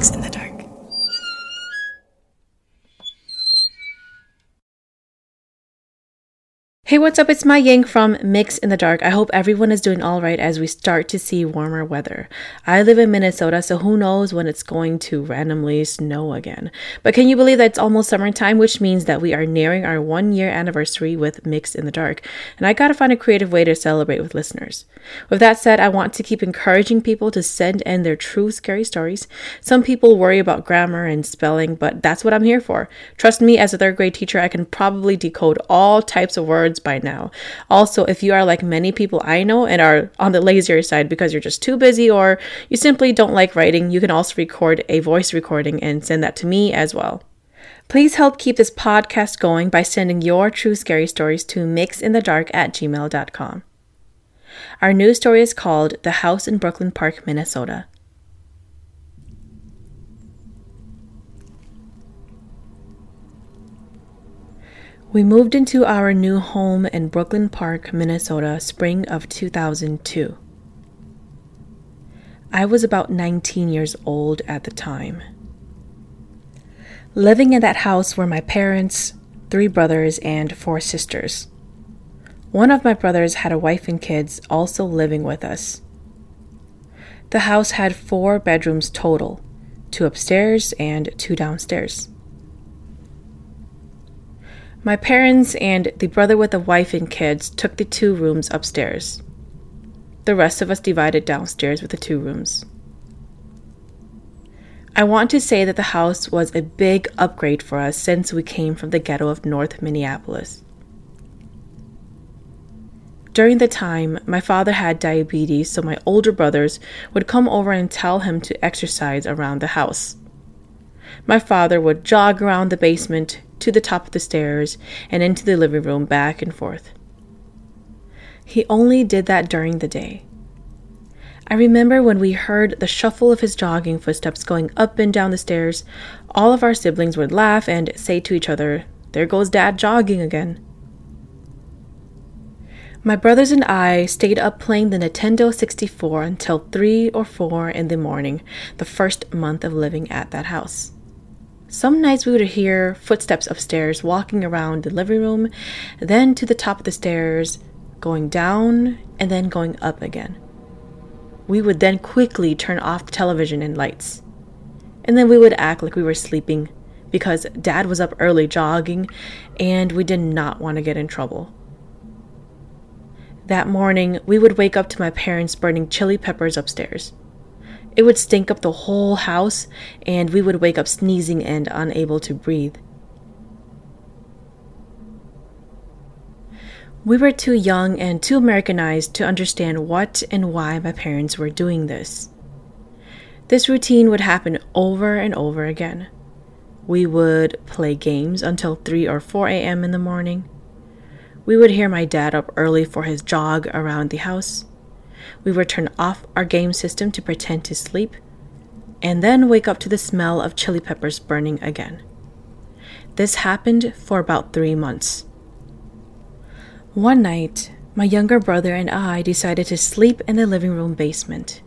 Mix in the Dark. Hey, what's up? It's Mai Yang from Mix in the Dark. I hope everyone is doing all right as we start to see warmer weather. I live in Minnesota, so who knows when it's going to randomly snow again. But can you believe that it's almost summertime, which means that we are nearing our one year anniversary with Mix in the Dark. And I gotta find a creative way to celebrate with listeners. With that said, I want to keep encouraging people to send in their true scary stories. Some people worry about grammar and spelling, but that's what I'm here for. Trust me, as a third grade teacher, I can probably decode all types of words by now. Also, if you are like many people I know and are on the lazier side because you're just too busy or you simply don't like writing, you can also record a voice recording and send that to me as well. Please help keep this podcast going by sending your true scary stories to mixinthedark at gmail.com. Our new story is called The House in Brooklyn Park, Minnesota. We moved into our new home in Brooklyn Park, Minnesota, spring of 2002. I was about 19 years old at the time. Living in that house were my parents, three brothers, and four sisters. One of my brothers had a wife and kids also living with us. The house had four bedrooms total two upstairs and two downstairs. My parents and the brother with the wife and kids took the two rooms upstairs. The rest of us divided downstairs with the two rooms. I want to say that the house was a big upgrade for us since we came from the ghetto of North Minneapolis. During the time, my father had diabetes, so my older brothers would come over and tell him to exercise around the house. My father would jog around the basement to the top of the stairs and into the living room back and forth. He only did that during the day. I remember when we heard the shuffle of his jogging footsteps going up and down the stairs, all of our siblings would laugh and say to each other, There goes Dad jogging again. My brothers and I stayed up playing the Nintendo 64 until 3 or 4 in the morning, the first month of living at that house. Some nights we would hear footsteps upstairs walking around the living room, then to the top of the stairs, going down, and then going up again. We would then quickly turn off the television and lights. And then we would act like we were sleeping because dad was up early jogging and we did not want to get in trouble. That morning, we would wake up to my parents burning chili peppers upstairs. It would stink up the whole house, and we would wake up sneezing and unable to breathe. We were too young and too Americanized to understand what and why my parents were doing this. This routine would happen over and over again. We would play games until 3 or 4 a.m. in the morning. We would hear my dad up early for his jog around the house. We would turn off our game system to pretend to sleep, and then wake up to the smell of chili peppers burning again. This happened for about three months. One night, my younger brother and I decided to sleep in the living room basement.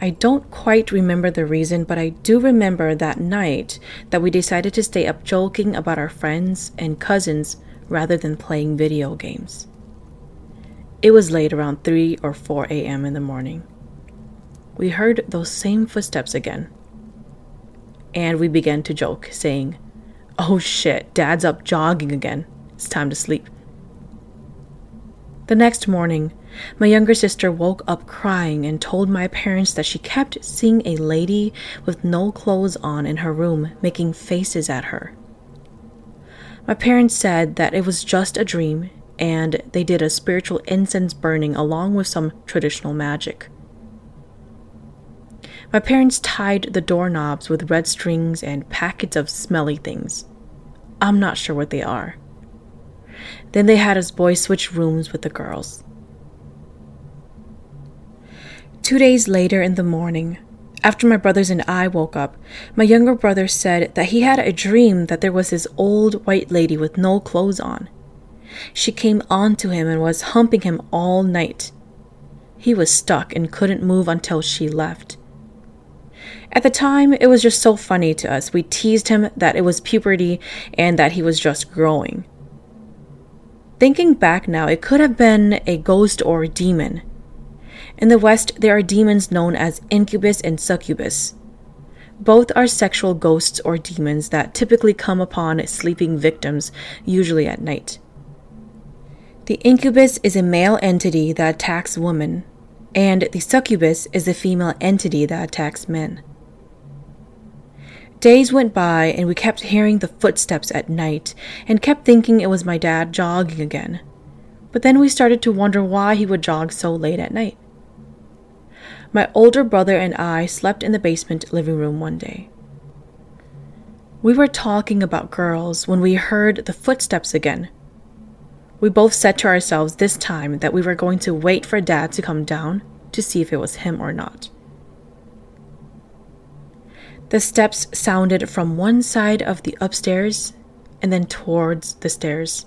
I don't quite remember the reason, but I do remember that night that we decided to stay up joking about our friends and cousins rather than playing video games. It was late around 3 or 4 a.m. in the morning. We heard those same footsteps again. And we began to joke, saying, Oh shit, Dad's up jogging again. It's time to sleep. The next morning, my younger sister woke up crying and told my parents that she kept seeing a lady with no clothes on in her room making faces at her. My parents said that it was just a dream and they did a spiritual incense burning along with some traditional magic. My parents tied the doorknobs with red strings and packets of smelly things. I'm not sure what they are. Then they had us boys switch rooms with the girls. Two days later in the morning, after my brothers and I woke up, my younger brother said that he had a dream that there was this old white lady with no clothes on. She came on to him and was humping him all night. He was stuck and couldn't move until she left. At the time, it was just so funny to us. We teased him that it was puberty and that he was just growing. Thinking back now, it could have been a ghost or a demon. In the West, there are demons known as incubus and succubus. Both are sexual ghosts or demons that typically come upon sleeping victims, usually at night. The incubus is a male entity that attacks women, and the succubus is a female entity that attacks men. Days went by, and we kept hearing the footsteps at night and kept thinking it was my dad jogging again. But then we started to wonder why he would jog so late at night. My older brother and I slept in the basement living room one day. We were talking about girls when we heard the footsteps again. We both said to ourselves this time that we were going to wait for Dad to come down to see if it was him or not. The steps sounded from one side of the upstairs and then towards the stairs.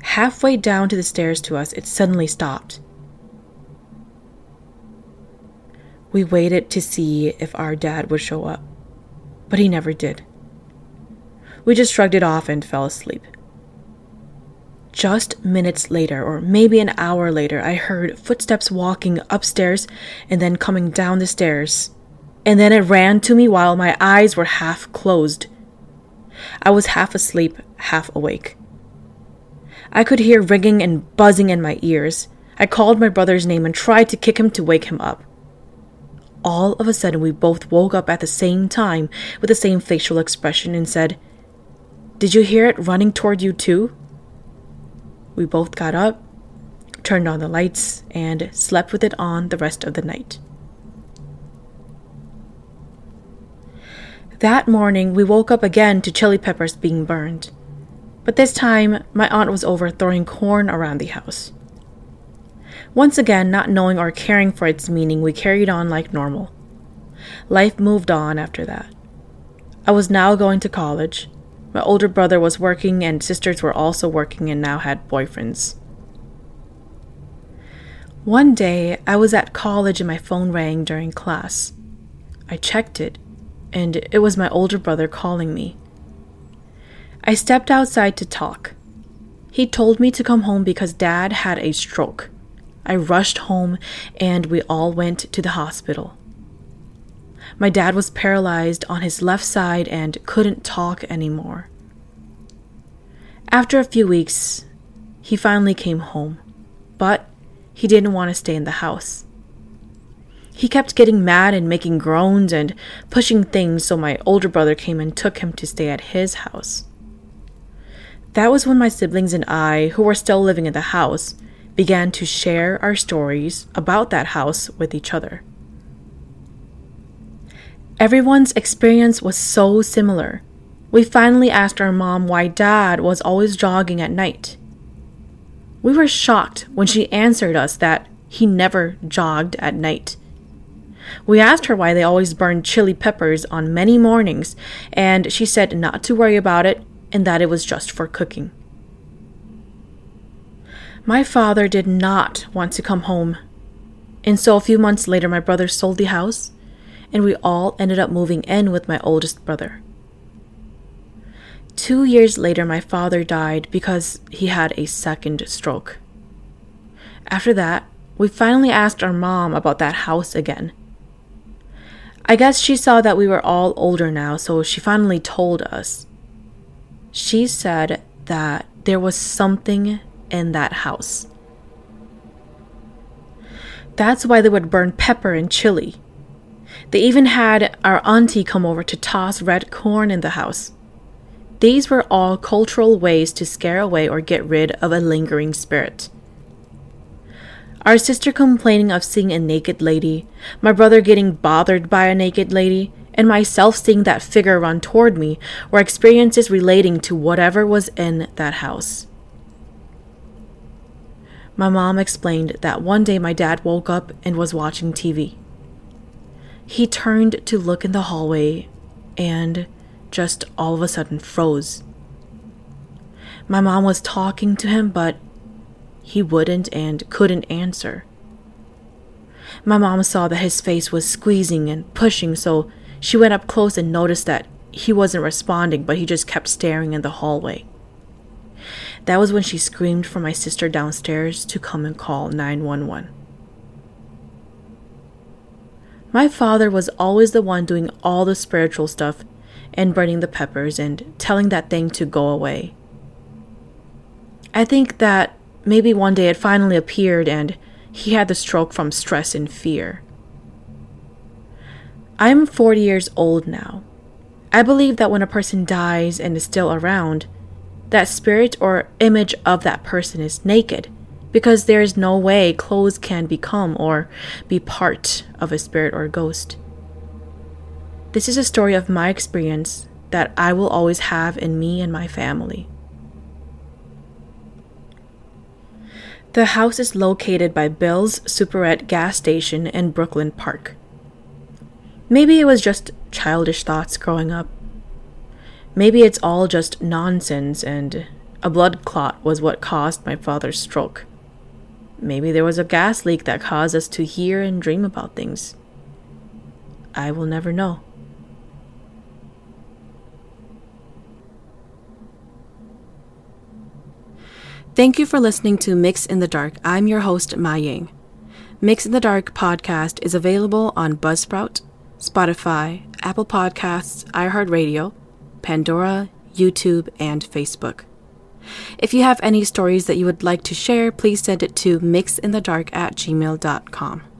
Halfway down to the stairs to us, it suddenly stopped. We waited to see if our dad would show up, but he never did. We just shrugged it off and fell asleep. Just minutes later, or maybe an hour later, I heard footsteps walking upstairs and then coming down the stairs and then it ran to me while my eyes were half closed. I was half asleep, half awake. I could hear ringing and buzzing in my ears. I called my brother's name and tried to kick him to wake him up. All of a sudden, we both woke up at the same time with the same facial expression and said, Did you hear it running toward you too? We both got up, turned on the lights, and slept with it on the rest of the night. That morning, we woke up again to chili peppers being burned. But this time, my aunt was over throwing corn around the house. Once again, not knowing or caring for its meaning, we carried on like normal. Life moved on after that. I was now going to college. My older brother was working, and sisters were also working and now had boyfriends. One day, I was at college and my phone rang during class. I checked it, and it was my older brother calling me. I stepped outside to talk. He told me to come home because dad had a stroke. I rushed home and we all went to the hospital. My dad was paralyzed on his left side and couldn't talk anymore. After a few weeks, he finally came home, but he didn't want to stay in the house. He kept getting mad and making groans and pushing things, so my older brother came and took him to stay at his house. That was when my siblings and I, who were still living in the house, began to share our stories about that house with each other. Everyone's experience was so similar. We finally asked our mom why dad was always jogging at night. We were shocked when she answered us that he never jogged at night. We asked her why they always burned chili peppers on many mornings, and she said not to worry about it and that it was just for cooking. My father did not want to come home, and so a few months later, my brother sold the house, and we all ended up moving in with my oldest brother. Two years later, my father died because he had a second stroke. After that, we finally asked our mom about that house again I guess she saw that we were all older now, so she finally told us. She said that there was something in that house. That's why they would burn pepper and chili. They even had our auntie come over to toss red corn in the house. These were all cultural ways to scare away or get rid of a lingering spirit. Our sister complaining of seeing a naked lady, my brother getting bothered by a naked lady, and myself seeing that figure run toward me were experiences relating to whatever was in that house. My mom explained that one day my dad woke up and was watching TV. He turned to look in the hallway and just all of a sudden froze. My mom was talking to him, but he wouldn't and couldn't answer. My mom saw that his face was squeezing and pushing, so she went up close and noticed that he wasn't responding, but he just kept staring in the hallway. That was when she screamed for my sister downstairs to come and call 911. My father was always the one doing all the spiritual stuff and burning the peppers and telling that thing to go away. I think that maybe one day it finally appeared and he had the stroke from stress and fear. I'm 40 years old now. I believe that when a person dies and is still around, that spirit or image of that person is naked because there is no way clothes can become or be part of a spirit or a ghost. This is a story of my experience that I will always have in me and my family. The house is located by Bill's Superette gas station in Brooklyn Park. Maybe it was just childish thoughts growing up. Maybe it's all just nonsense and a blood clot was what caused my father's stroke. Maybe there was a gas leak that caused us to hear and dream about things. I will never know. Thank you for listening to Mix in the Dark. I'm your host, Ma Ying. Mix in the Dark podcast is available on Buzzsprout, Spotify, Apple Podcasts, iHeartRadio, Pandora, YouTube, and Facebook. If you have any stories that you would like to share, please send it to mixinthedark at gmail.com.